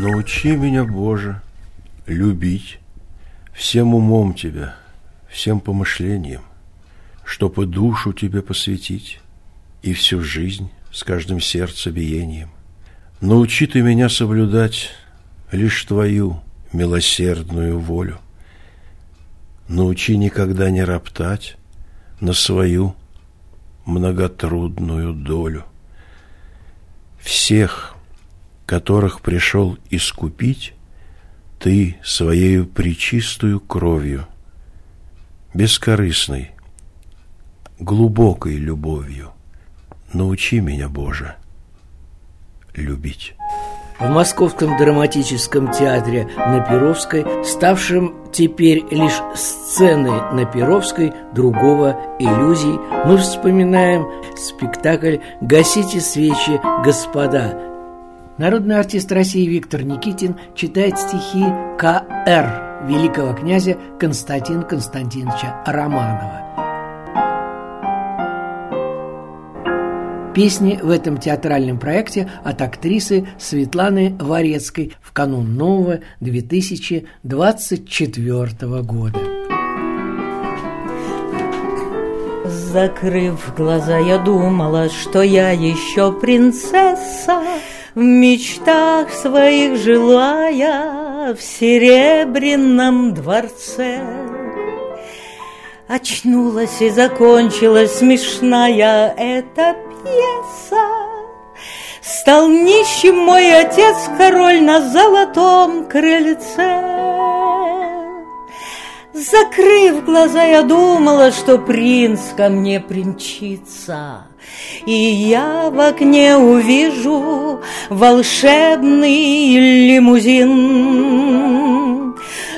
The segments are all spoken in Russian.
Научи меня, Боже, любить всем умом Тебя, всем помышлением, чтобы душу Тебе посвятить и всю жизнь с каждым сердцебиением. Научи Ты меня соблюдать лишь Твою милосердную волю. Научи никогда не роптать на свою многотрудную долю. Всех, которых пришел искупить, Ты своею причистую кровью, бескорыстной, глубокой любовью, научи меня, Боже, любить. В Московском драматическом театре на Перовской, ставшем теперь лишь сценой на Перовской другого иллюзий, мы вспоминаем спектакль «Гасите свечи, господа», Народный артист России Виктор Никитин читает стихи К.Р. великого князя Константина Константиновича Романова. Песни в этом театральном проекте от актрисы Светланы Варецкой в канун нового 2024 года. Закрыв глаза, я думала, что я еще принцесса, в мечтах своих желая в серебряном дворце. Очнулась и закончилась смешная эта пьеса. Стал нищим мой отец, король на золотом крыльце. Закрыв глаза, я думала, что принц ко мне примчится. И я в окне увижу волшебный лимузин.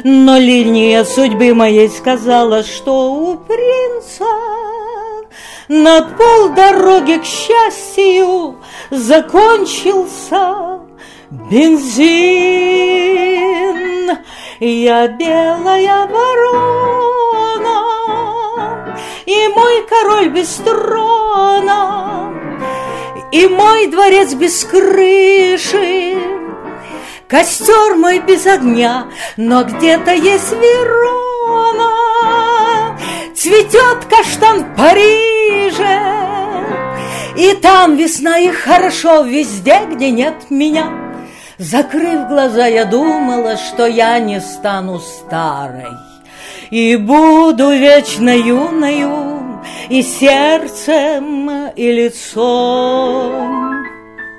Но линия судьбы моей сказала, что у принца на полдороги к счастью закончился бензин. Я белая ворона, и мой король без трона, и мой дворец без крыши, костер мой без огня, но где-то есть Верона, цветет каштан в Париже, и там весна и хорошо везде, где нет меня. Закрыв глаза, я думала, что я не стану старой И буду вечно юною и сердцем, и лицом.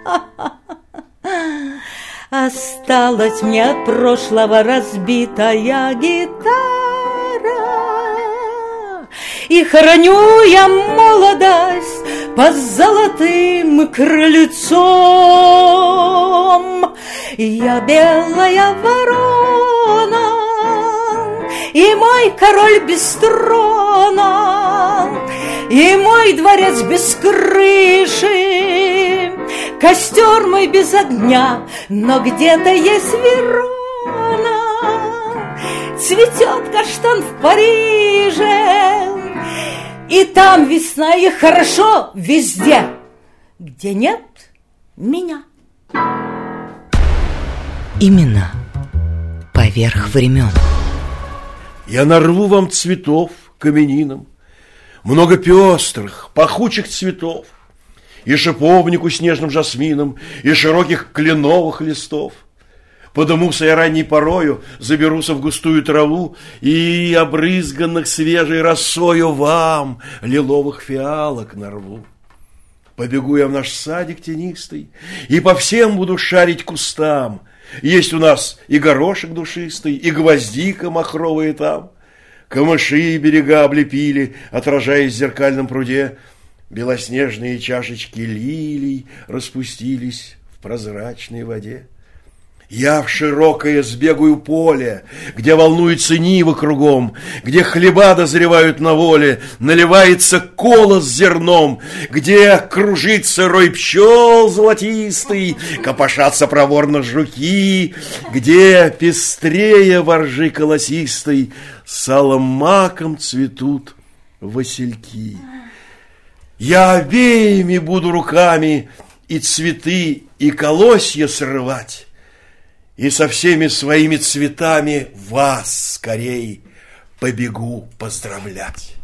Осталась мне от прошлого разбитая гитара, И храню я молодость под золотым крыльцом. Я белая ворона, и мой король без трона, и мой дворец без крыши, костер мой без огня, но где-то есть Верона, цветет каштан в Париже, и там весна, и хорошо везде, где нет меня. Именно поверх времен. Я нарву вам цветов каменинам, Много пестрых, пахучих цветов, И шиповнику с нежным жасмином, И широких кленовых листов. Подымуся я ранней порою, заберуся в густую траву И обрызганных свежей росою вам лиловых фиалок нарву. Побегу я в наш садик тенистый И по всем буду шарить кустам — есть у нас и горошек душистый, и гвоздика махровые там. Камыши берега облепили, отражаясь в зеркальном пруде. Белоснежные чашечки лилий распустились в прозрачной воде. Я в широкое сбегаю поле, Где волнуются нивы кругом, Где хлеба дозревают на воле, Наливается колос зерном, Где кружится рой пчел золотистый, Копошатся проворно жуки, Где пестрее воржи колосистой Салом маком цветут васильки. Я обеими буду руками И цветы, и колосья срывать, и со всеми своими цветами вас скорей побегу поздравлять.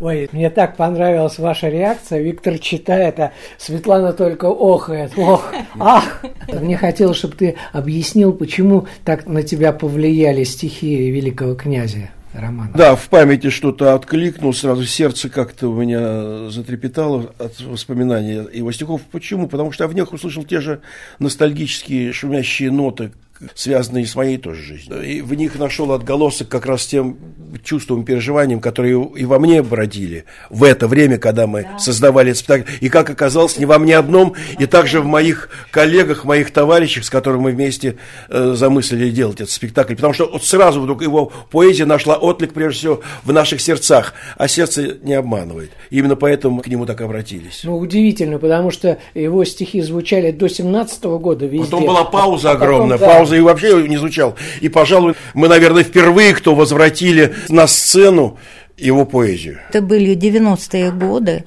Ой, мне так понравилась ваша реакция. Виктор читает, а Светлана только охает. Ох, ах! Мне хотелось, чтобы ты объяснил, почему так на тебя повлияли стихи великого князя. Романа. Да, в памяти что-то откликнул, сразу сердце как-то у меня затрепетало от воспоминания его стихов. Почему? Потому что я в них услышал те же ностальгические шумящие ноты, связанные с моей тоже жизнью. И в них нашел отголосок как раз тем чувством, переживанием, которые и во мне бродили в это время, когда мы да. создавали этот спектакль. И как оказалось, не во мне одном, и также в моих коллегах, моих товарищах, с которыми мы вместе э, замыслили делать этот спектакль. Потому что вот сразу вдруг его поэзия нашла отклик, прежде всего, в наших сердцах. А сердце не обманывает. И именно поэтому мы к нему так обратились. Ну, удивительно, потому что его стихи звучали до 17 -го года везде. Потом была пауза а огромная, потом, да. пауза и вообще не звучал. И, пожалуй, мы, наверное, впервые, кто возвратили на сцену его поэзию. Это были 90-е годы,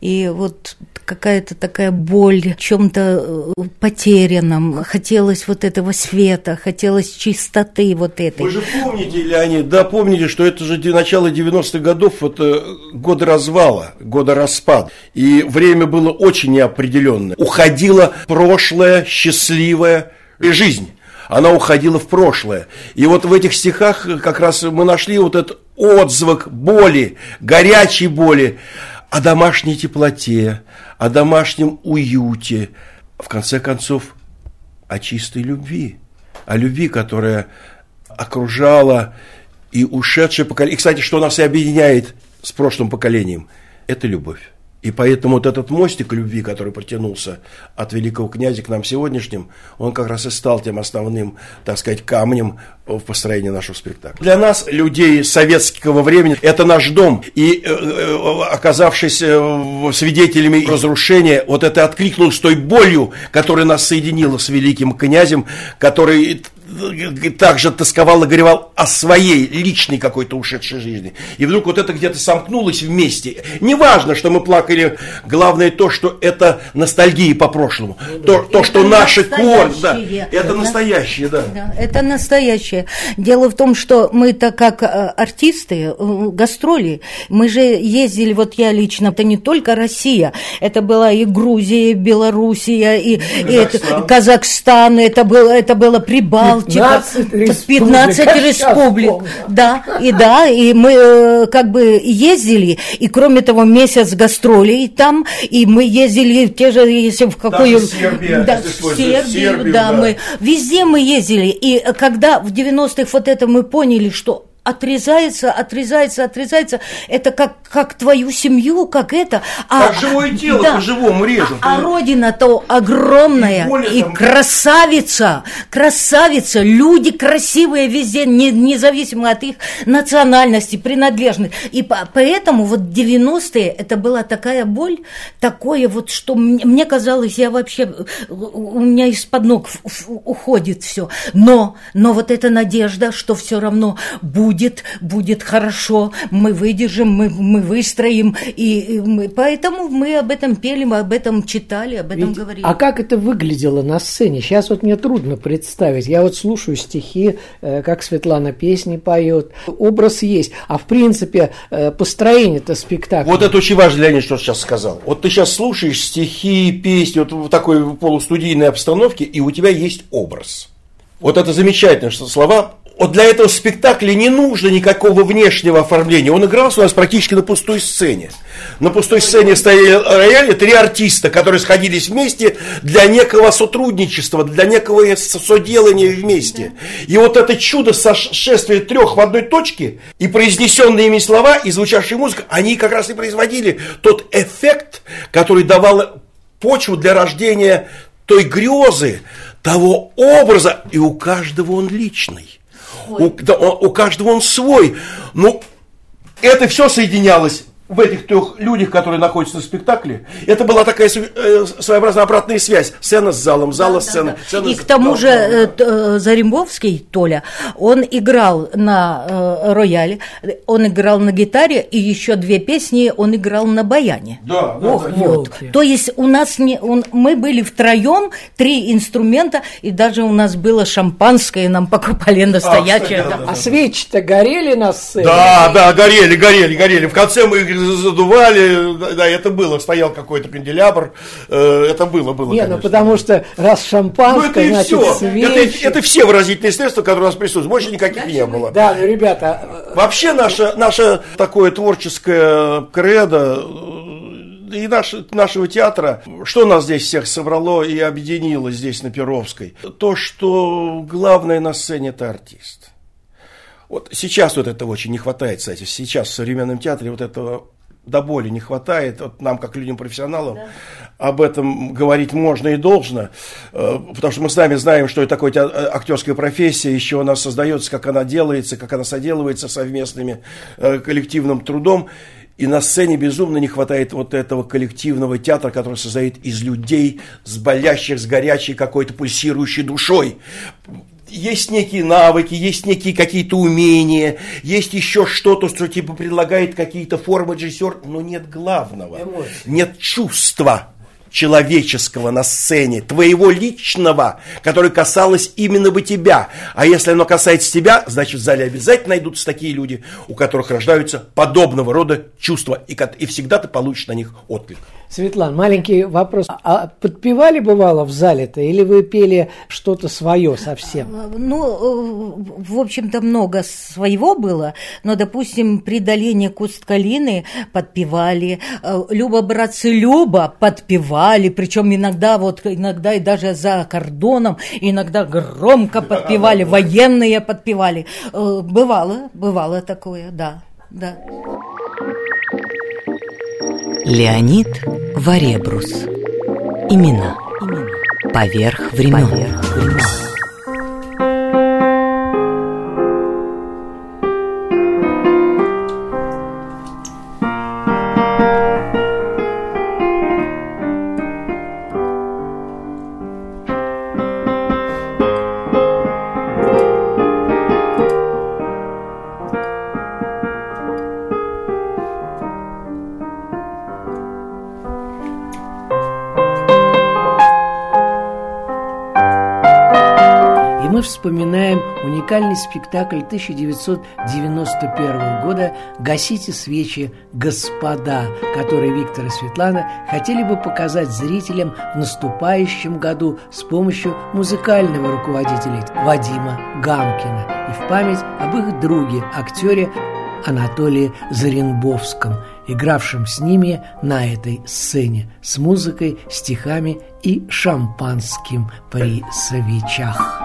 и вот какая-то такая боль, чем-то э, потерянном, хотелось вот этого света, хотелось чистоты вот этой. Вы же помните, Леонид, да, помните, что это же начало 90-х годов, это годы развала, годы распада, и время было очень неопределенное. Уходило прошлое, счастливая жизнь она уходила в прошлое. И вот в этих стихах как раз мы нашли вот этот отзвук боли, горячей боли, о домашней теплоте, о домашнем уюте, в конце концов, о чистой любви, о любви, которая окружала и ушедшее поколение. И, кстати, что нас и объединяет с прошлым поколением, это любовь. И поэтому вот этот мостик любви, который протянулся от великого князя к нам сегодняшним, он как раз и стал тем основным, так сказать, камнем в построении нашего спектакля. Для нас, людей советского времени, это наш дом. И э, э оказавшись э, свидетелями разрушения, вот это откликнулось той болью, которая нас соединила с великим князем, который также тосковал и горевал о своей личной какой-то ушедшей жизни. И вдруг вот это где-то сомкнулось вместе. Неважно, что мы плакали, главное то, что это ностальгия по прошлому. Ну, то, то, что наши корни, да, это, это настоящее, да. да. Это настоящее. Дело в том, что мы так как э, артисты, э, гастроли, мы же ездили, вот я лично, это не только Россия, это была и Грузия, и Белоруссия, и, и это, Казахстан, это было, это было Прибалтика. Балтика, 15 республик. 15 республик. Да, и да, и мы э, как бы ездили, и кроме того, месяц гастролей там, и мы ездили те же, если в какую... Сербия, да, в Сербию, Сербию, да, да, мы везде мы ездили. И когда в 90-х вот это мы поняли, что отрезается, отрезается, отрезается. Это как, как твою семью, как это. А, как живое тело да, по-живому режут. А, а родина-то огромная и, и там... красавица, красавица, люди красивые везде, не, независимо от их национальности, принадлежности. И по, поэтому вот 90-е это была такая боль, такое вот, что мне, мне казалось, я вообще, у меня из-под ног уходит все. Но, но вот эта надежда, что все равно будет будет, будет хорошо, мы выдержим, мы, мы выстроим. И, и мы, поэтому мы об этом пели, мы об этом читали, об этом Ведь, говорили. А как это выглядело на сцене? Сейчас вот мне трудно представить. Я вот слушаю стихи, э, как Светлана песни поет. Образ есть. А в принципе, э, построение-то спектакля. Вот это очень важно, Леонид, что сейчас сказал. Вот ты сейчас слушаешь стихи, песни вот в такой полустудийной обстановке, и у тебя есть образ. Вот это замечательно, что слова вот для этого спектакля не нужно никакого внешнего оформления. Он игрался у нас практически на пустой сцене. На пустой сцене стояли рояли три артиста, которые сходились вместе для некого сотрудничества, для некого соделания вместе. И вот это чудо сошествия трех в одной точке и произнесенные ими слова и звучавшая музыка, они как раз и производили тот эффект, который давал почву для рождения той грезы, того образа, и у каждого он личный. У, да, у каждого он свой. Ну, это все соединялось в этих трех людях, которые находятся на спектакле, это была такая э, своеобразная обратная связь. Сцена с залом, зала да, сцена. Да, сцена И с... к тому да, же да, да. Э, Зарембовский, Толя, он играл на э, рояле, он играл на гитаре, и еще две песни он играл на баяне. Да, Ох, да, вот. Да. То есть у нас не, он, мы были втроем, три инструмента, и даже у нас было шампанское, нам покупали настоящее. А, кстати, да, да, а свечи-то горели на сцене? Да, да, горели, горели, горели. В конце мы задували, да, это было, стоял какой-то канделябр, э, это было, было. Не, ну потому что раз шампанское, ну, это значит все. Это, это все выразительные средства, которые у нас присутствуют, больше никаких не было. Да, ну, ребята... Э, Вообще наше, наше такое творческое кредо э, и наш, нашего театра, что нас здесь всех собрало и объединило здесь на Перовской? То, что главное на сцене – это артист. Вот сейчас вот этого очень не хватает, кстати. Сейчас в современном театре вот этого до боли не хватает. Вот нам, как людям-профессионалам, да. об этом говорить можно и должно. Э, потому что мы сами знаем, что это такое э, актерская профессия, еще она создается, как она делается, как она соделывается совместными э, коллективным трудом. И на сцене безумно не хватает вот этого коллективного театра, который создает из людей, с болящих, с горячей какой-то пульсирующей душой есть некие навыки, есть некие какие-то умения, есть еще что-то, что типа предлагает какие-то формы режиссер, но нет главного, Эмоции. нет чувства человеческого на сцене, твоего личного, которое касалось именно бы тебя. А если оно касается тебя, значит в зале обязательно найдутся такие люди, у которых рождаются подобного рода чувства, и, и всегда ты получишь на них отклик. Светлана, маленький вопрос. А подпевали бывало в зале-то, или вы пели что-то свое совсем? А, ну, в общем-то, много своего было, но, допустим, при долении куст калины подпевали, э, Люба, братцы, Люба подпевали, причем иногда, вот, иногда и даже за кордоном, иногда громко подпевали, военные подпевали. Э, бывало, бывало такое, да, да. Леонид Варебрус. Имена. Поверх времен. Поверх времен. Спектакль 1991 года «Гасите свечи, господа», который Виктор и Светлана хотели бы показать зрителям в наступающем году с помощью музыкального руководителя Вадима Гамкина и в память об их друге, актере Анатолии Заренбовском, игравшем с ними на этой сцене с музыкой, стихами и шампанским при свечах.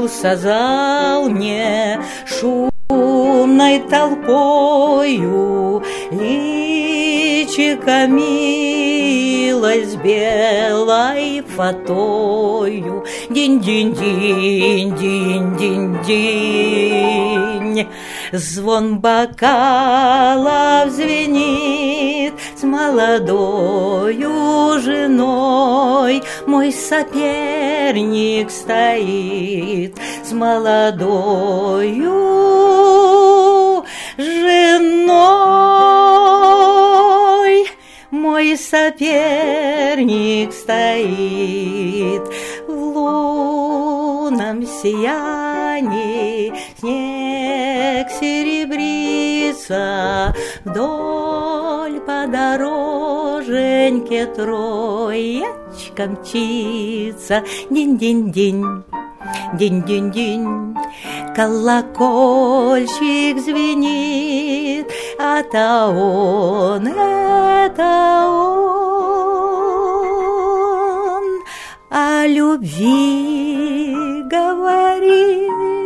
Вспомнился зал мне шумной толпою, Личико милость белой фатою. Динь-динь-динь, динь-динь-динь. Звон бокалов звенит с молодою женой. Мой соперник стоит с молодою женой. Мой соперник стоит в лунном сиянии, снег серебрится вдоль дороженьке троечка мчится, динь-динь-динь. Динь-динь-динь, колокольчик звенит, а то он, это он о любви говорит.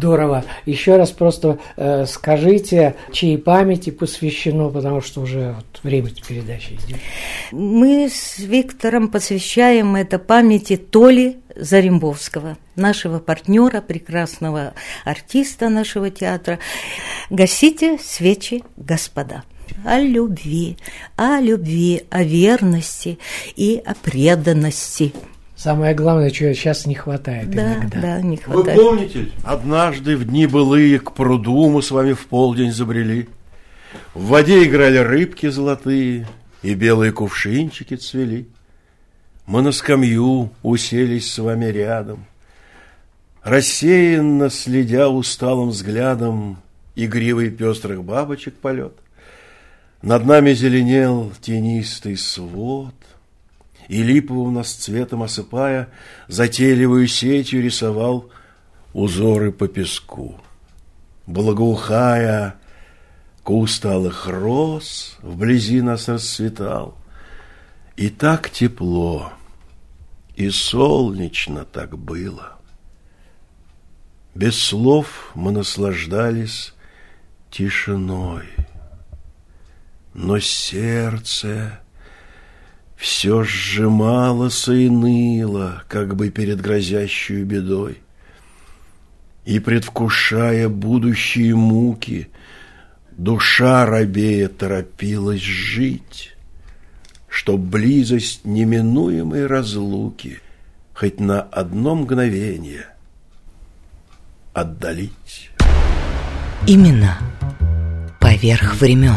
Здорово. Еще раз просто э, скажите, чьей памяти посвящено, потому что уже вот время передачи идет. Мы с Виктором посвящаем это памяти Толи Зарембовского, нашего партнера, прекрасного артиста нашего театра. Гасите свечи, господа о любви, о любви, о верности и о преданности. Самое главное, чего сейчас не хватает Да, иногда. да, не Вы хватает. помните? Однажды в дни былые к пруду мы с вами в полдень забрели. В воде играли рыбки золотые, и белые кувшинчики цвели. Мы на скамью уселись с вами рядом, Рассеянно следя усталым взглядом Игривый пестрых бабочек полет. Над нами зеленел тенистый свод, И липовым нас цветом осыпая, Затейливую сетью рисовал Узоры по песку. Благоухая, куст алых роз Вблизи нас расцветал. И так тепло, и солнечно так было. Без слов мы наслаждались тишиной. Но сердце все сжималось и ныло, как бы перед грозящей бедой. И, предвкушая будущие муки, душа рабея торопилась жить, Чтоб близость неминуемой разлуки хоть на одно мгновение отдалить. Имена поверх времен.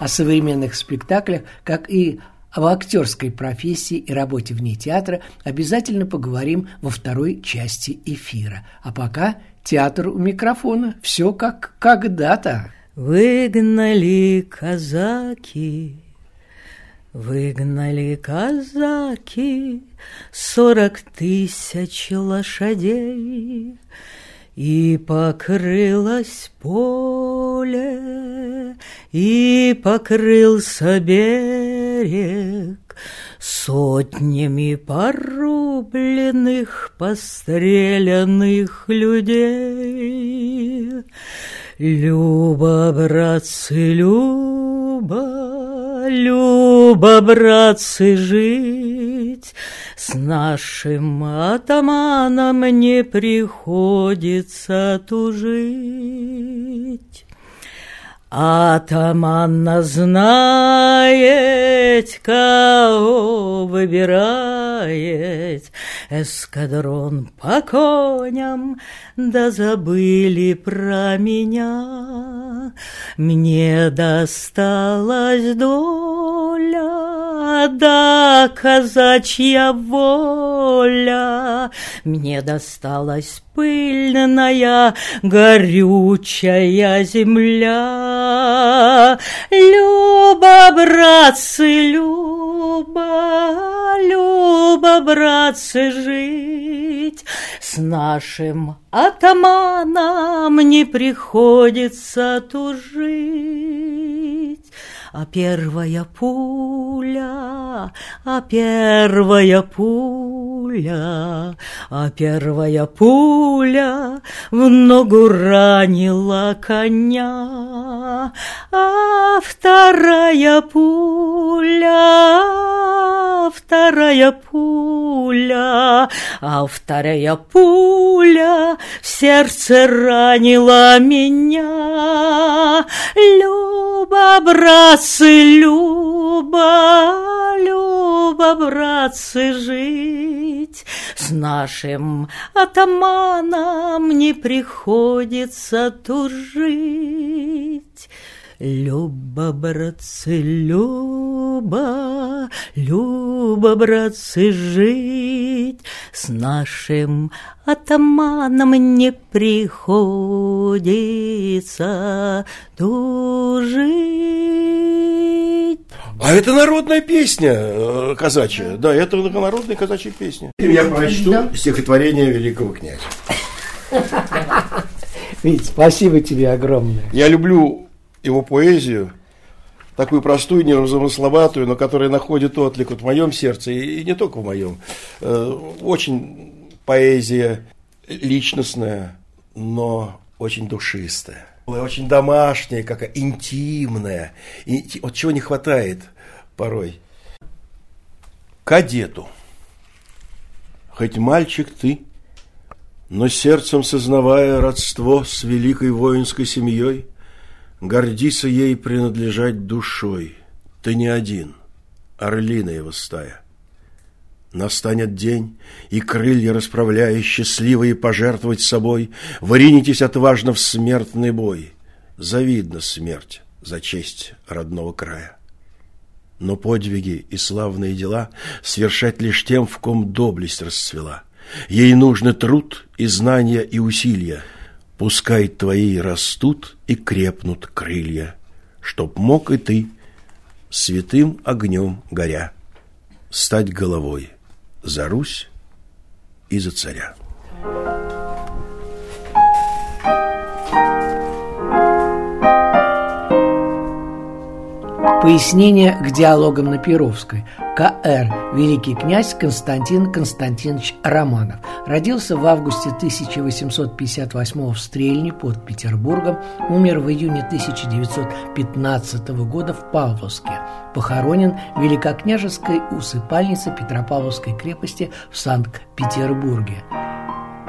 О современных спектаклях, как и об актерской профессии и работе вне театра обязательно поговорим во второй части эфира. А пока театр у микрофона. Все как когда-то. Выгнали казаки, выгнали казаки сорок тысяч лошадей, и покрылось поле, и покрылся берег сотнями порубленных, постреленных людей. Люба, братцы, Люба, Люба, братцы, жить с нашим атаманом не приходится тужить. Атаман знает, кого выбирает, Эскадрон по коням, да забыли про меня. Мне досталась доля, да казачья воля. Мне досталась пыльная, горючая земля. Люба, братцы, Люба, Люба, братцы, жить с нашим атаманом не приходится тужить. А первая пуля, а первая пуля, а первая пуля в ногу ранила коня, а вторая пуля, вторая пуля, а вторая пуля в сердце ранила меня. Люба, братцы, Люба, Люба, братцы, жить с нашим атаманом не приходится тужить. Люба, братцы, Люба, Люба, братцы, жить с нашим атаманом не приходится тужить. А это народная песня э, казачья. Да, это народная казачья песня. Я прочту стихотворение великого князя. Вить, спасибо тебе огромное. Я люблю его поэзию, такую простую, незамысловатую, но которая находит отклик вот в моем сердце, и не только в моем. Э, Очень поэзия личностная, но очень душистая. Очень домашняя, какая интимная. И вот чего не хватает порой. Кадету. Хоть мальчик ты, но сердцем сознавая родство с великой воинской семьей, гордися ей принадлежать душой. Ты не один, орлина его стая. Настанет день, и крылья расправляя, счастливые пожертвовать собой, Вринетесь отважно в смертный бой. Завидна смерть за честь родного края. Но подвиги и славные дела Свершать лишь тем, в ком доблесть расцвела. Ей нужны труд и знания и усилия. Пускай твои растут и крепнут крылья, Чтоб мог и ты, святым огнем горя, Стать головой за Русь и за царя. Пояснение к диалогам на Перовской. К.Р. Великий князь Константин Константинович Романов. Родился в августе 1858 в Стрельне под Петербургом. Умер в июне 1915 года в Павловске. Похоронен в Великокняжеской усыпальнице Петропавловской крепости в Санкт-Петербурге.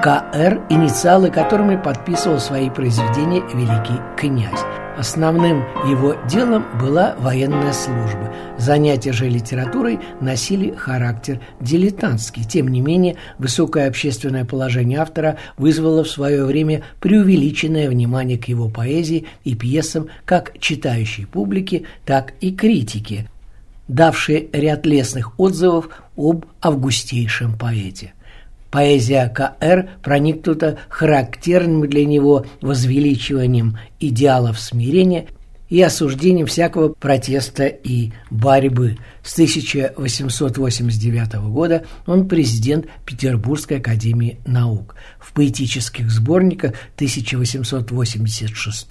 К.Р., инициалы которыми подписывал свои произведения великий князь. Основным его делом была военная служба. Занятия же литературой носили характер дилетантский. Тем не менее, высокое общественное положение автора вызвало в свое время преувеличенное внимание к его поэзии и пьесам как читающей публики, так и критики, давшие ряд лестных отзывов об августейшем поэте. Поэзия К.Р. проникнута характерным для него возвеличиванием идеалов смирения и осуждением всякого протеста и борьбы. С 1889 года он президент Петербургской академии наук. В поэтических сборниках 1886,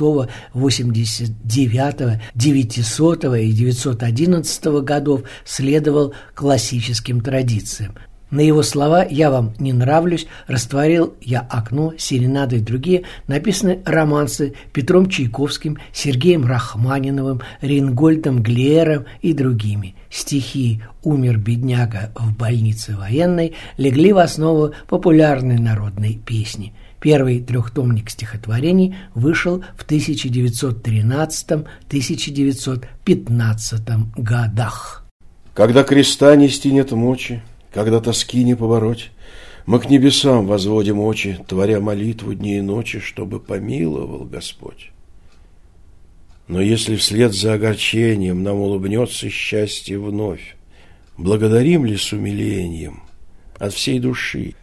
89, 900 и 911 годов следовал классическим традициям. На его слова «Я вам не нравлюсь», «Растворил я окно», «Серенады» и другие написаны романсы Петром Чайковским, Сергеем Рахманиновым, Рингольдом Глером и другими. Стихи «Умер бедняга в больнице военной» легли в основу популярной народной песни. Первый трехтомник стихотворений вышел в 1913-1915 годах. Когда креста нести нет мочи, когда тоски не побороть, мы к небесам возводим очи, Творя молитву дни и ночи, Чтобы помиловал Господь. Но если вслед за огорчением Нам улыбнется счастье вновь, Благодарим ли с умилением От всей души,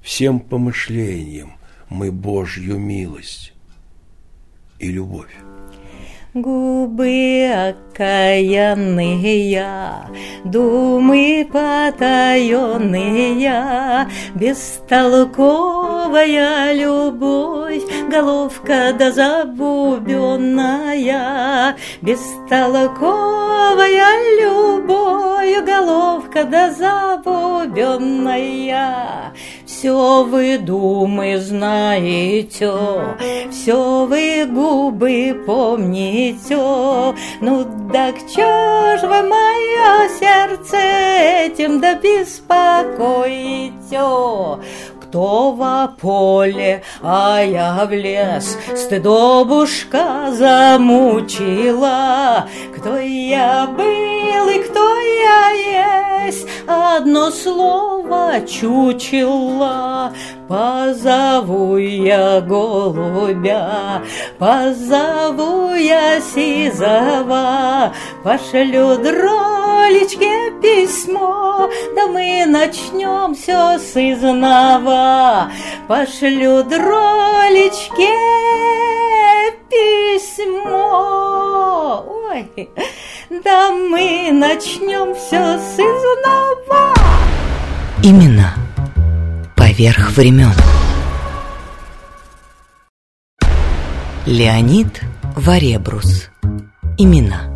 всем помышлением Мы Божью милость и любовь? Губы окаянные, думы потаенные, Бестолковая любовь, головка да забубенная, Бестолковая любовь, головка да забубенная. Все вы думы знаете, все вы губы помните, ну так чё ж вы мое сердце этим да беспокоите? Кто во поле, а я в лес, стыдобушка замучила. Кто я был и кто я есть, одно слово чучела. Позову я голубя, позову я сизова, пошлю дролечке письмо, да мы начнем все с. Пошлю дролечке письмо, ой, да мы начнем все с изнова. Именно поверх времен. Леонид Варебрус. Имена.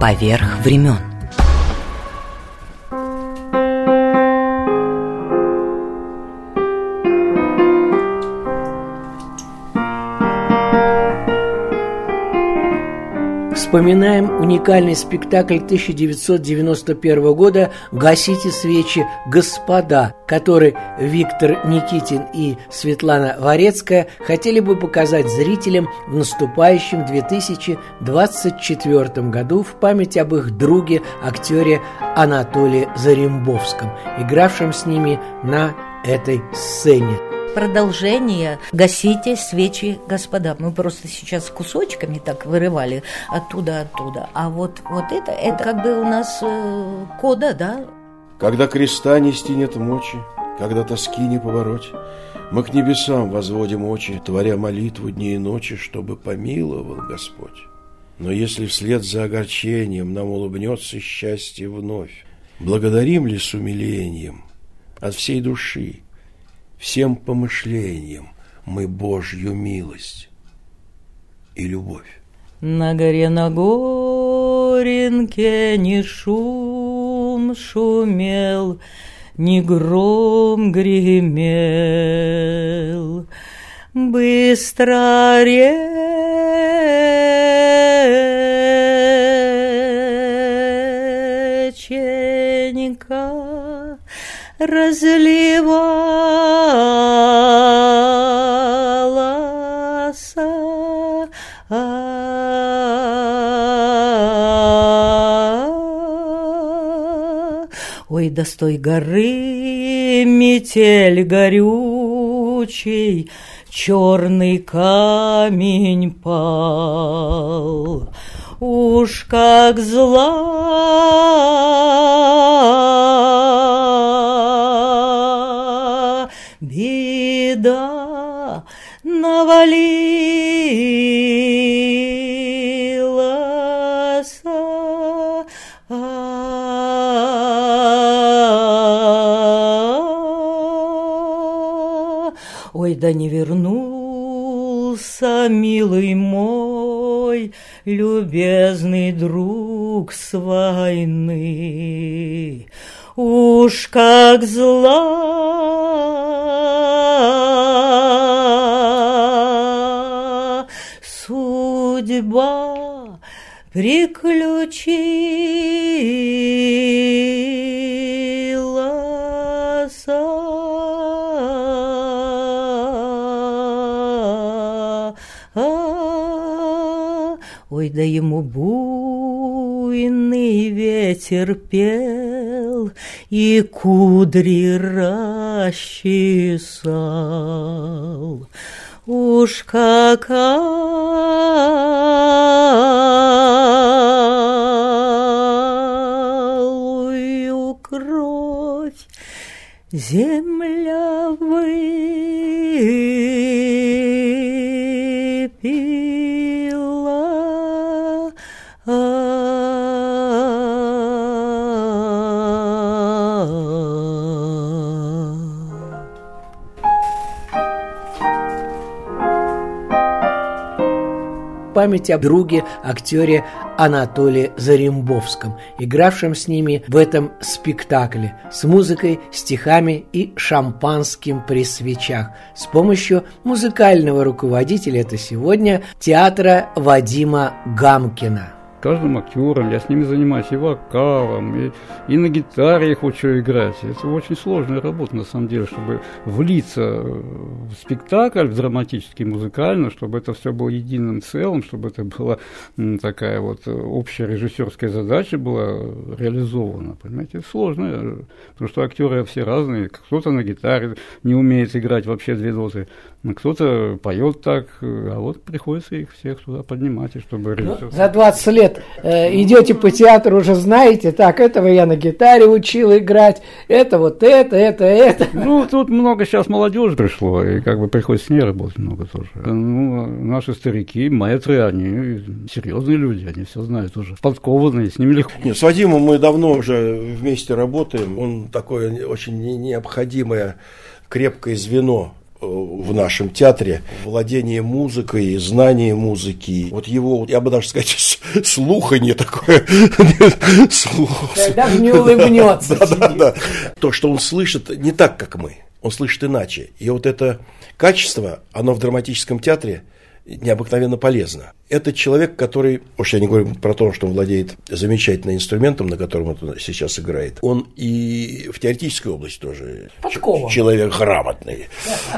Поверх времен. Вспоминаем уникальный спектакль 1991 года «Гасите свечи, господа», который Виктор Никитин и Светлана Варецкая хотели бы показать зрителям в наступающем 2024 году в память об их друге, актере Анатолии Зарембовском, игравшем с ними на этой сцене продолжение «Гасите свечи, господа». Мы просто сейчас кусочками так вырывали оттуда-оттуда. А вот, вот это, это как бы у нас э, кода, да? Когда креста нести нет мочи, когда тоски не повороть, мы к небесам возводим очи, творя молитву дни и ночи, чтобы помиловал Господь. Но если вслед за огорчением нам улыбнется счастье вновь, благодарим ли с умилением от всей души всем помышлениям мы Божью милость и любовь. На горе на горенке ни шум шумел, ни гром гремел. Быстро реченька разливалась. Ой, да с той горы метель горючий, черный камень пал. Уж как зла беда навалилась. Ой, да не вернулся, милый мой, любезный друг с войны. Уж как зла судьба приключилась. Ой, да ему буйный ветер пел и кудри расчесал. Уж какую кровь земля выпила. Память о друге, актере Анатолии Зарембовском, игравшем с ними в этом спектакле с музыкой, стихами и шампанским при свечах. С помощью музыкального руководителя это сегодня театра Вадима Гамкина каждым актером, я с ними занимаюсь и вокалом, и, и на гитаре я хочу играть. Это очень сложная работа, на самом деле, чтобы влиться в спектакль, в драматический, музыкально, чтобы это все было единым целым, чтобы это была такая вот общая режиссерская задача была реализована. Понимаете, это сложно, потому что актеры все разные. Кто-то на гитаре не умеет играть вообще две доты, кто-то поет так, а вот приходится их всех туда поднимать, и чтобы ну, За 20 лет э, идете по театру, уже знаете, так, этого я на гитаре учил играть, это вот это, это, это. Ну, тут много сейчас молодежи пришло, и как бы приходится с ней работать много тоже. Ну, наши старики, мэтры, они серьезные люди, они все знают уже, подкованные, с ними легко. Нет, с Вадимом мы давно уже вместе работаем, он такое очень необходимое крепкое звено в нашем театре, владение музыкой, знание музыки. Вот его, я бы даже сказать, слуха не такое. Даже не улыбнется. Да, да, да. То, что он слышит, не так, как мы. Он слышит иначе. И вот это качество, оно в драматическом театре необыкновенно полезно. Это человек, который, уж я не говорю про то, что он владеет замечательным инструментом, на котором он сейчас играет, он и в теоретической области тоже Подкован. человек грамотный.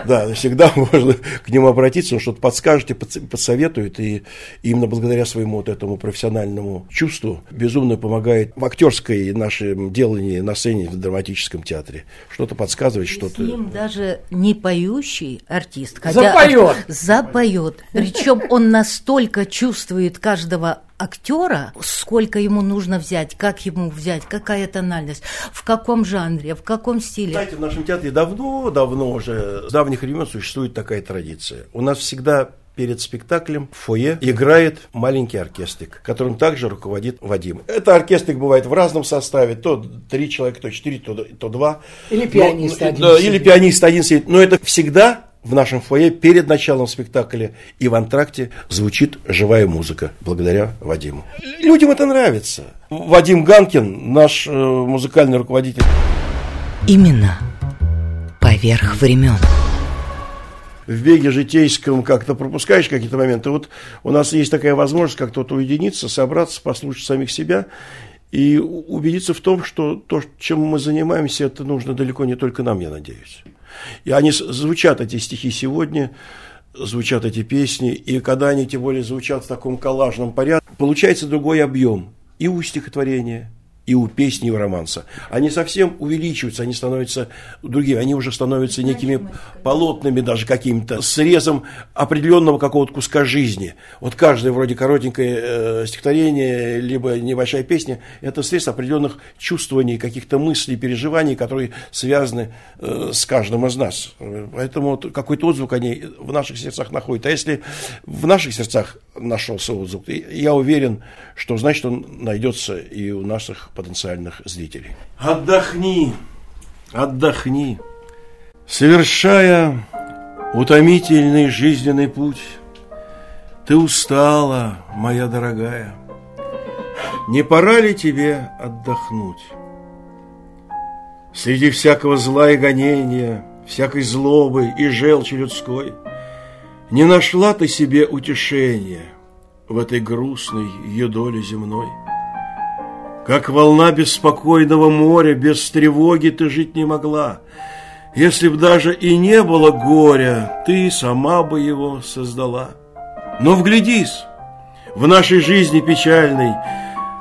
Да, всегда можно к нему обратиться, он что-то подскажет и подсоветует, и именно благодаря своему вот этому профессиональному чувству безумно помогает в актерской нашем делании на сцене в драматическом театре. Что-то подсказывает, что-то... С ним даже не поющий артист, хотя Запоет. запоет. Причем он настолько чувствует каждого актера, сколько ему нужно взять, как ему взять, какая тональность, в каком жанре, в каком стиле. Знаете, в нашем театре давно-давно уже, с давних времен существует такая традиция. У нас всегда перед спектаклем в фойе играет маленький оркестрик, которым также руководит Вадим. Это оркестрик бывает в разном составе, то три человека, то четыре, то, то два. Или пианист Но- один да, сидит. Или пианист один сидит. Но это всегда в нашем фойе перед началом спектакля и в антракте звучит живая музыка, благодаря Вадиму. Людям это нравится. Вадим Ганкин, наш э, музыкальный руководитель. Имена поверх времен. в беге житейском как-то пропускаешь какие-то моменты. Вот у нас есть такая возможность как-то вот уединиться, собраться, послушать самих себя и убедиться в том, что то, чем мы занимаемся, это нужно далеко не только нам, я надеюсь. И они звучат, эти стихи сегодня, звучат эти песни, и когда они тем более звучат в таком коллажном порядке, получается другой объем и у стихотворения, и у песни, и у романса. Они совсем увеличиваются, они становятся другими, они уже становятся некими полотнами даже какими-то, срезом определенного какого-то куска жизни. Вот каждое вроде коротенькое э, стихотворение, либо небольшая песня, это срез определенных чувствований, каких-то мыслей, переживаний, которые связаны э, с каждым из нас. Поэтому какой-то отзвук они в наших сердцах находят. А если в наших сердцах нашелся отзвук, я уверен, что значит он найдется и у наших потенциальных зрителей. Отдохни, отдохни. Совершая утомительный жизненный путь, ты устала, моя дорогая. Не пора ли тебе отдохнуть? Среди всякого зла и гонения, всякой злобы и желчи людской, не нашла ты себе утешения в этой грустной ее доле земной. Как волна беспокойного моря, без тревоги ты жить не могла. Если б даже и не было горя, ты сама бы его создала. Но вглядись, в нашей жизни печальной,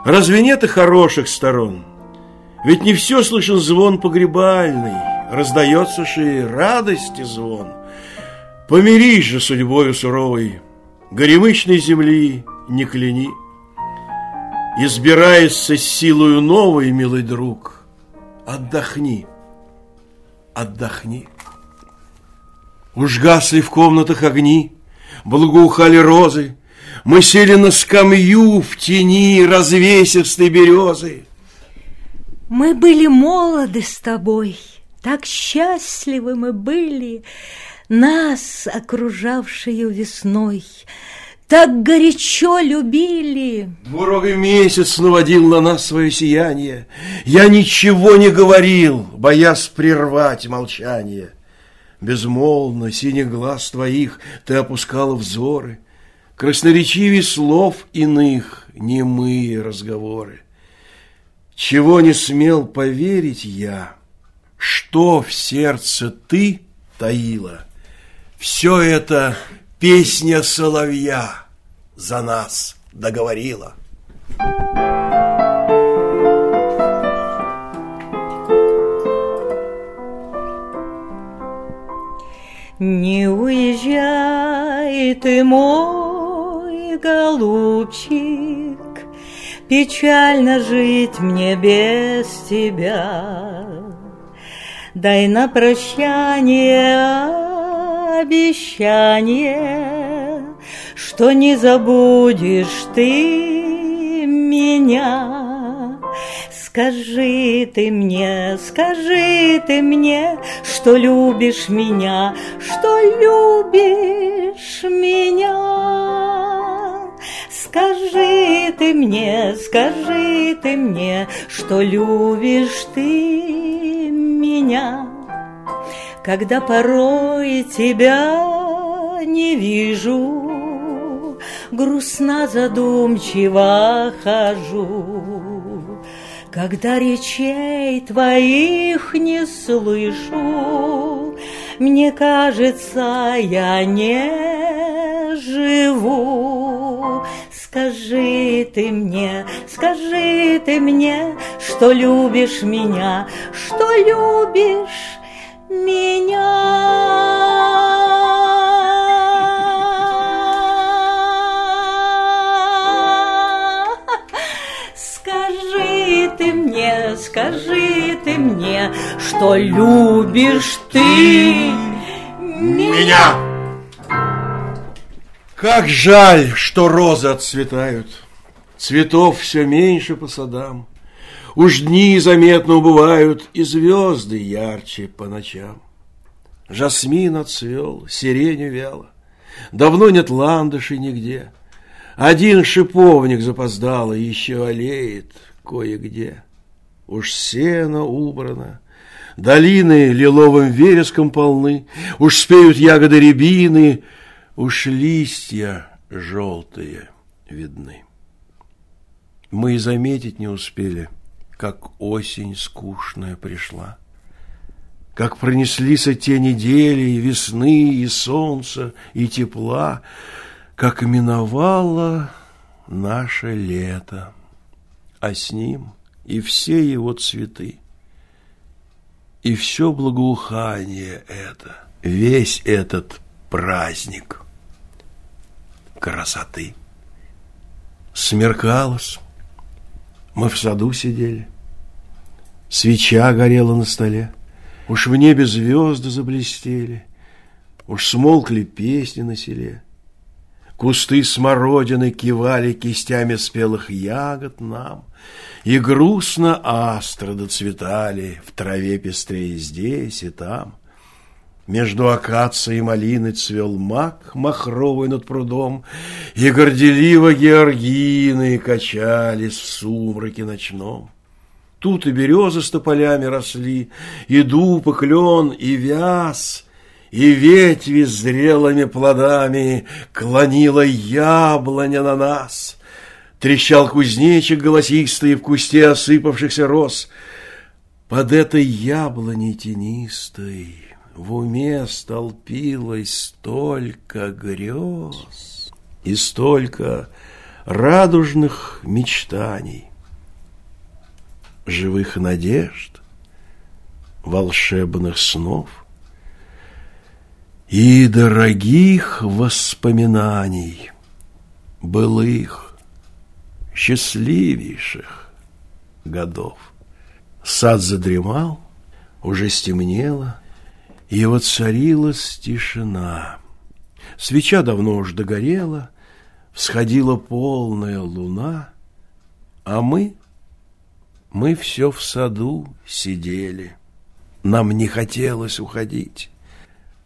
разве нет и хороших сторон? Ведь не все слышен звон погребальный, раздается же и радости звон. Помирись же судьбою суровой, горемычной земли не кляни. Избирается силою новой, милый друг, отдохни, отдохни. Уж гасли в комнатах огни, благоухали розы, мы сели на скамью в тени развесистой березы. Мы были молоды с тобой, так счастливы мы были, нас, окружавшую весной, так горячо любили. Двурогой месяц наводил на нас свое сияние. Я ничего не говорил, боясь прервать молчание. Безмолвно синих глаз твоих ты опускала взоры, Красноречивей слов иных немые разговоры. Чего не смел поверить я, что в сердце ты таила, Все это песня соловья за нас договорила. Не уезжай ты, мой голубчик, Печально жить мне без тебя. Дай на прощание обещание, Что не забудешь ты меня. Скажи ты мне, скажи ты мне, что любишь меня, что любишь меня. Скажи ты мне, скажи ты мне, что любишь ты меня. Когда порой тебя не вижу, грустно задумчиво хожу. Когда речей твоих не слышу, Мне кажется, я не живу. Скажи ты мне, скажи ты мне, Что любишь меня, что любишь меня. Скажи ты мне, что любишь ты Меня! Как жаль, что розы отцветают, Цветов все меньше по садам. Уж дни заметно убывают, И звезды ярче по ночам. Жасмин отцвел, сирень увяла, Давно нет ландышей нигде. Один шиповник запоздало Еще олеет кое-где. Уж сено убрано, Долины лиловым вереском полны, Уж спеют ягоды рябины, Уж листья желтые видны. Мы и заметить не успели, Как осень скучная пришла. Как пронеслись те недели и весны, и солнца, и тепла, Как миновало наше лето, а с ним и все его цветы. И все благоухание это, весь этот праздник красоты. Смеркалось, мы в саду сидели, свеча горела на столе, уж в небе звезды заблестели, уж смолкли песни на селе. Кусты смородины кивали кистями спелых ягод нам, И грустно астры доцветали в траве пестрее здесь и там. Между акацией и малиной цвел мак махровый над прудом, И горделиво георгины качались в сумраке ночном. Тут и березы с тополями росли, и дуб, и клен, и вяз, И ветви зрелыми плодами клонила яблоня на нас. Трещал кузнечик голосистый в кусте осыпавшихся роз. Под этой яблоней тенистой в уме столпилось столько грез и столько радужных мечтаний, живых надежд, волшебных снов и дорогих воспоминаний, былых, счастливейших годов. Сад задремал, уже стемнело, и воцарилась тишина. Свеча давно уж догорела, всходила полная луна, а мы, мы все в саду сидели. Нам не хотелось уходить.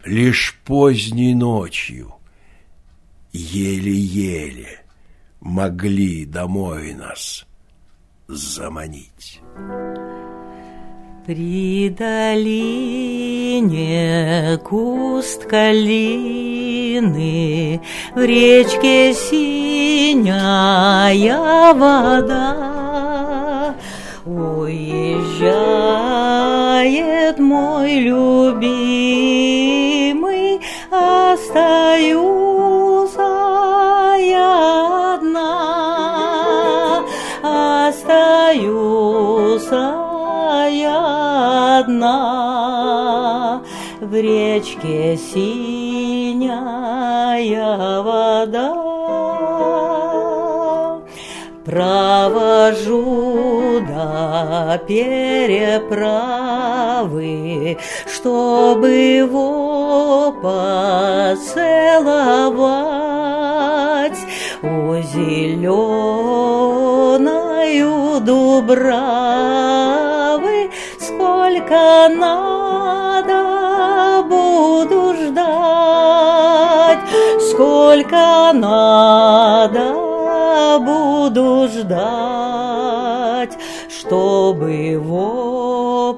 Лишь поздней ночью, еле-еле, могли домой нас заманить. При долине куст калины, В речке синяя вода. Уезжает мой любимый, Остаюсь я одна, Остаюсь я одна, В речке синяя вода. Провожу до переправы, Чтобы его поцеловать У зеленою дубравы Сколько надо буду ждать, Сколько надо буду ждать, чтобы его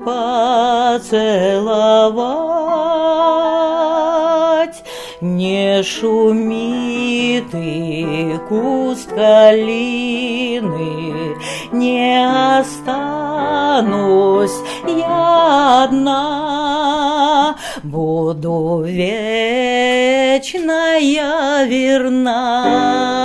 поцеловать. Не шуми ты куст калины, не останусь я одна, буду вечно я верна,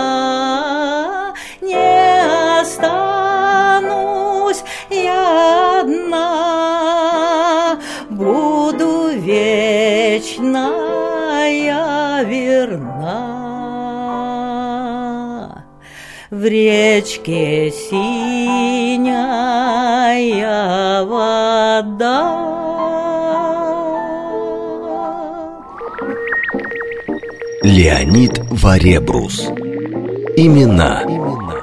В речке синяя вода. Леонид Варебрус. Имена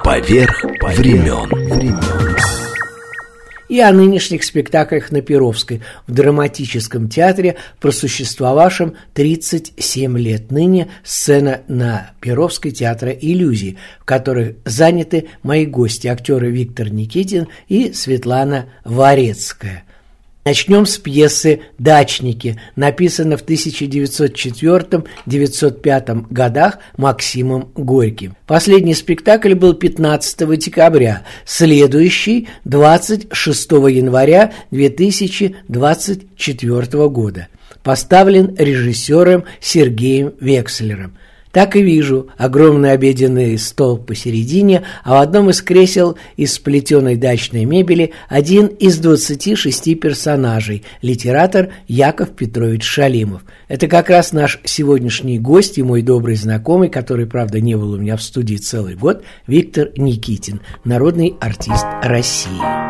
поверх времен. И о нынешних спектаклях на Перовской в драматическом театре, просуществовавшем 37 лет. Ныне сцена на Перовской театра иллюзий, в которых заняты мои гости, актеры Виктор Никитин и Светлана Варецкая. Начнем с пьесы «Дачники», написанной в 1904-1905 годах Максимом Горьким. Последний спектакль был 15 декабря, следующий 26 января 2024 года. Поставлен режиссером Сергеем Векслером. Так и вижу огромный обеденный стол посередине, а в одном из кресел из сплетенной дачной мебели один из 26 персонажей – литератор Яков Петрович Шалимов. Это как раз наш сегодняшний гость и мой добрый знакомый, который, правда, не был у меня в студии целый год, Виктор Никитин, народный артист России.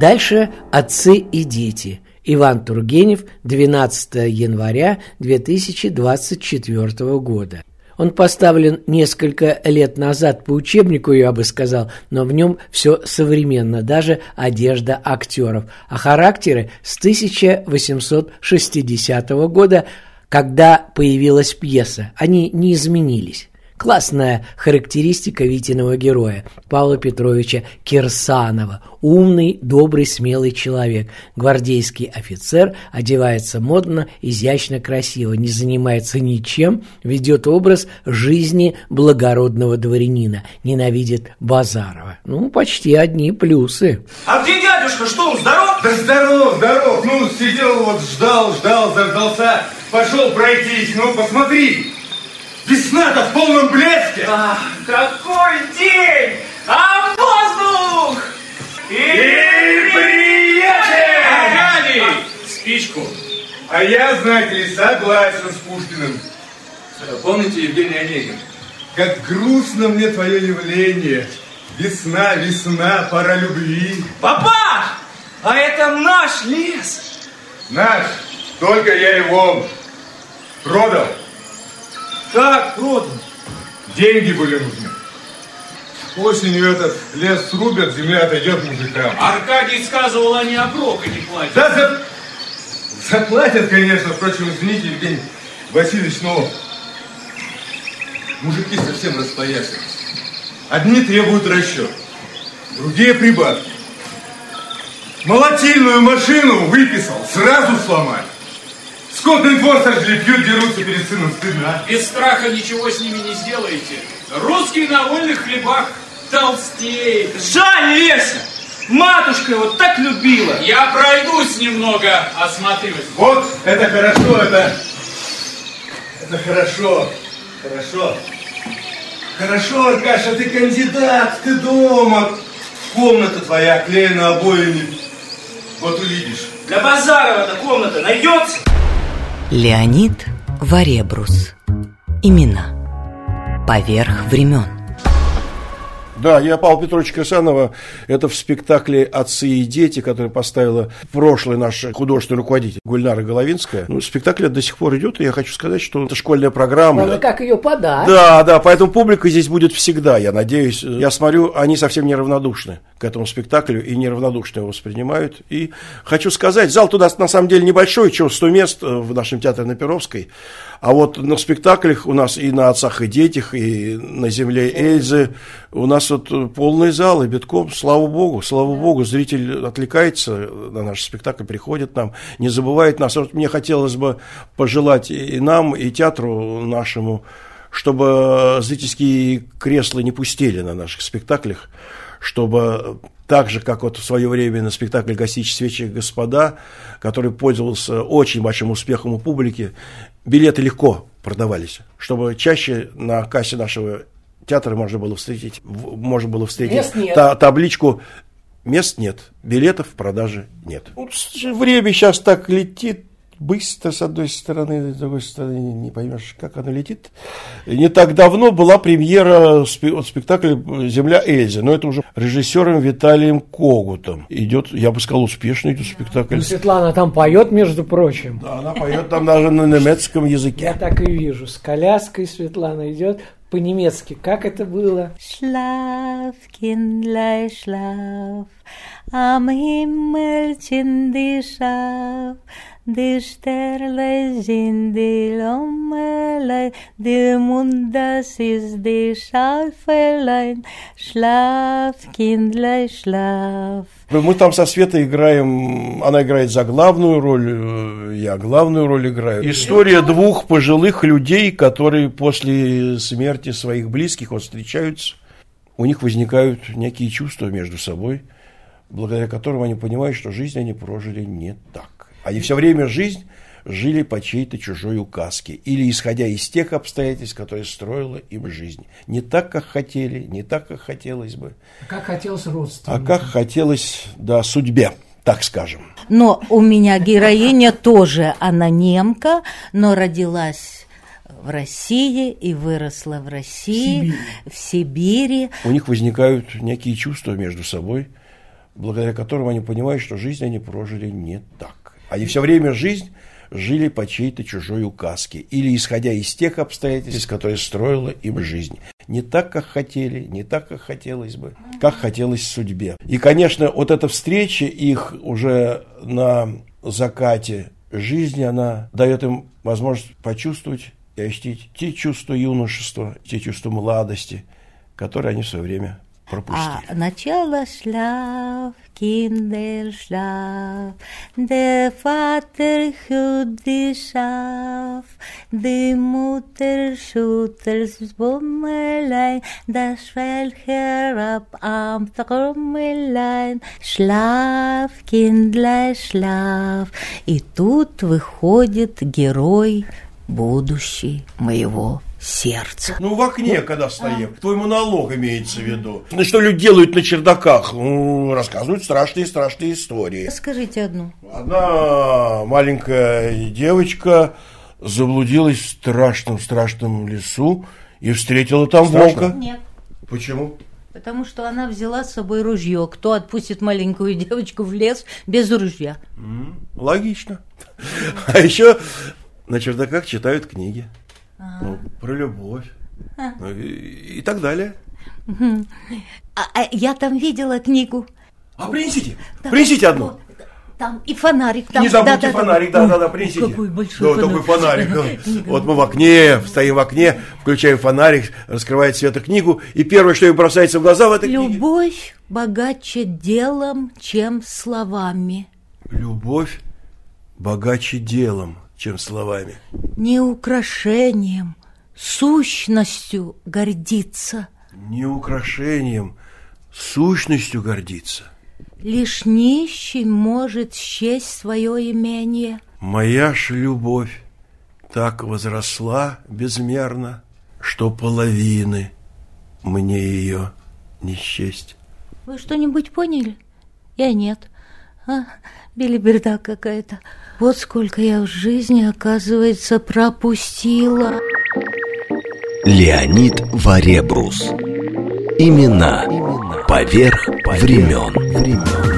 Дальше «Отцы и дети». Иван Тургенев, 12 января 2024 года. Он поставлен несколько лет назад по учебнику, я бы сказал, но в нем все современно, даже одежда актеров. А характеры с 1860 года, когда появилась пьеса, они не изменились. Классная характеристика Витиного героя Павла Петровича Кирсанова. Умный, добрый, смелый человек. Гвардейский офицер, одевается модно, изящно, красиво, не занимается ничем, ведет образ жизни благородного дворянина, ненавидит Базарова. Ну, почти одни плюсы. А где дядюшка? Что, он здоров? Да здоров, здоров. Ну, сидел вот, ждал, ждал, заждался. Пошел пройтись. Ну, посмотри. Весна-то в полном блеске! А, какой день! А воздух! И, И приятель! Аркадий! Спичку. А я, знаете ли, согласен с Пушкиным. Помните Евгений Онегин? Как грустно мне твое явление. Весна, весна, пора любви. Папа! А это наш лес! Наш, только я его продал. Как продан? Деньги были нужны. Осенью этот лес срубят, земля отойдет мужикам. Аркадий сказывал, они оброка не платят. Да, за... заплатят, конечно. Впрочем, извините, Евгений Васильевич, но мужики совсем распоясались. Одни требуют расчет, другие прибавки. Молотильную машину выписал, сразу сломать. Скотный двор сожгли, пьют, дерутся перед сыном, стыдно. а? Без страха ничего с ними не сделаете. Русский на вольных хлебах толстеет. Жаль леса! Матушка его так любила! Я пройдусь немного, осмотрюсь. Вот, это хорошо, это... Это хорошо, хорошо. Хорошо, Аркаша, ты кандидат, ты дома. Комната твоя оклеена обоями. Вот увидишь. Для Базарова-то комната найдется? Леонид Варебрус. Имена. Поверх времен. Да, я Павел Петрович Кирсанова. Это в спектакле «Отцы и дети», который поставила прошлый наш художественный руководитель Гульнара Головинская. Ну, спектакль до сих пор идет, и я хочу сказать, что это школьная программа. Надо как ее подать. Да, да, поэтому публика здесь будет всегда, я надеюсь. Я смотрю, они совсем неравнодушны к этому спектаклю и неравнодушно его воспринимают. И хочу сказать, зал туда на самом деле небольшой, чем 100 мест в нашем театре на Перовской. А вот на спектаклях у нас и на «Отцах и детях», и на «Земле Эльзы» у нас вот полные залы, битком, слава богу, слава богу, зритель отвлекается на наш спектакль, приходит нам, не забывает нас. Вот мне хотелось бы пожелать и нам, и театру нашему, чтобы зрительские кресла не пустели на наших спектаклях, чтобы так же, как вот в свое время на спектакле «Гостич свечи господа», который пользовался очень большим успехом у публики, билеты легко продавались, чтобы чаще на кассе нашего театра можно было встретить, можно было встретить та, табличку «Мест нет, билетов в продаже нет». Время сейчас так летит, быстро, с одной стороны, с другой стороны, не поймешь, как она летит. Не так давно была премьера спектакля «Земля Эльзы», но это уже режиссером Виталием Когутом. Идет, я бы сказал, успешный идет спектакль. Ну, Светлана там поет, между прочим. Да, она поет там даже на немецком языке. Я так и вижу, с коляской Светлана идет, по-немецки. Как это было? Schlaf, Kindlein, schlaf, am die Schaf, die Sterne sind die Lommelein, der Mund, das ist die Schafelein. Schlaf, Kindlein, schlaf. Мы там со Светой играем, она играет за главную роль, я главную роль играю. История двух пожилых людей, которые после смерти своих близких вот встречаются, у них возникают некие чувства между собой, благодаря которым они понимают, что жизнь они прожили не так. Они все время жизнь жили по чьей-то чужой указке или исходя из тех обстоятельств, которые строила им жизнь. Не так, как хотели, не так, как хотелось бы. Как хотелось родственникам. А как хотелось, да, судьбе так скажем. Но у меня героиня тоже, она немка, но родилась в России и выросла в России, Сибирь. в Сибири. У них возникают некие чувства между собой, благодаря которым они понимают, что жизнь они прожили не так. Они все время жизнь жили по чьей-то чужой указке или исходя из тех обстоятельств, которые строила им жизнь. Не так, как хотели, не так, как хотелось бы, как хотелось судьбе. И, конечно, вот эта встреча их уже на закате жизни, она дает им возможность почувствовать и ощутить те чувства юношества, те чувства молодости, которые они в свое время пропустили. А начало Vater hüt die Schaf, die Mutter schüttelt das Bummelein, das fällt herab am Trommelein. Schlaf, Kindlein, schlaf. И тут выходит герой будущий моего сердца. Ну, в окне, когда стоим, а. твой монолог имеется в виду. Ну, что люди делают на чердаках? Ну, рассказывают страшные-страшные истории. Скажите одну. Одна маленькая девочка заблудилась в страшном-страшном лесу и встретила там Страшно? волка. Нет. Почему? Потому что она взяла с собой ружье. Кто отпустит маленькую девочку в лес без ружья? Логично. А еще на чердаках читают книги. Ну, про любовь. А. Ну, и, и так далее. А, а я там видела книгу. А принесите, да, принесите одну. Вот, там и фонарик. Там, Не забудьте да, фонарик, да, да, да, принесите. Какой большой да, фонарик. такой фонарик. Вот мы в окне, стоим в окне, включаем фонарик, раскрывает света книгу, и первое, что им бросается в глаза в этой книге... Любовь богаче делом, чем словами. Любовь богаче делом, чем словами. Не украшением, сущностью гордиться. Не украшением, сущностью гордиться. Лишь нищий может счесть свое имение. Моя ж любовь так возросла безмерно, что половины мне ее не счесть. Вы что-нибудь поняли? Я нет. А, белиберда какая-то. Вот сколько я в жизни, оказывается, пропустила. Леонид Варебрус. Имена поверх времен. времен.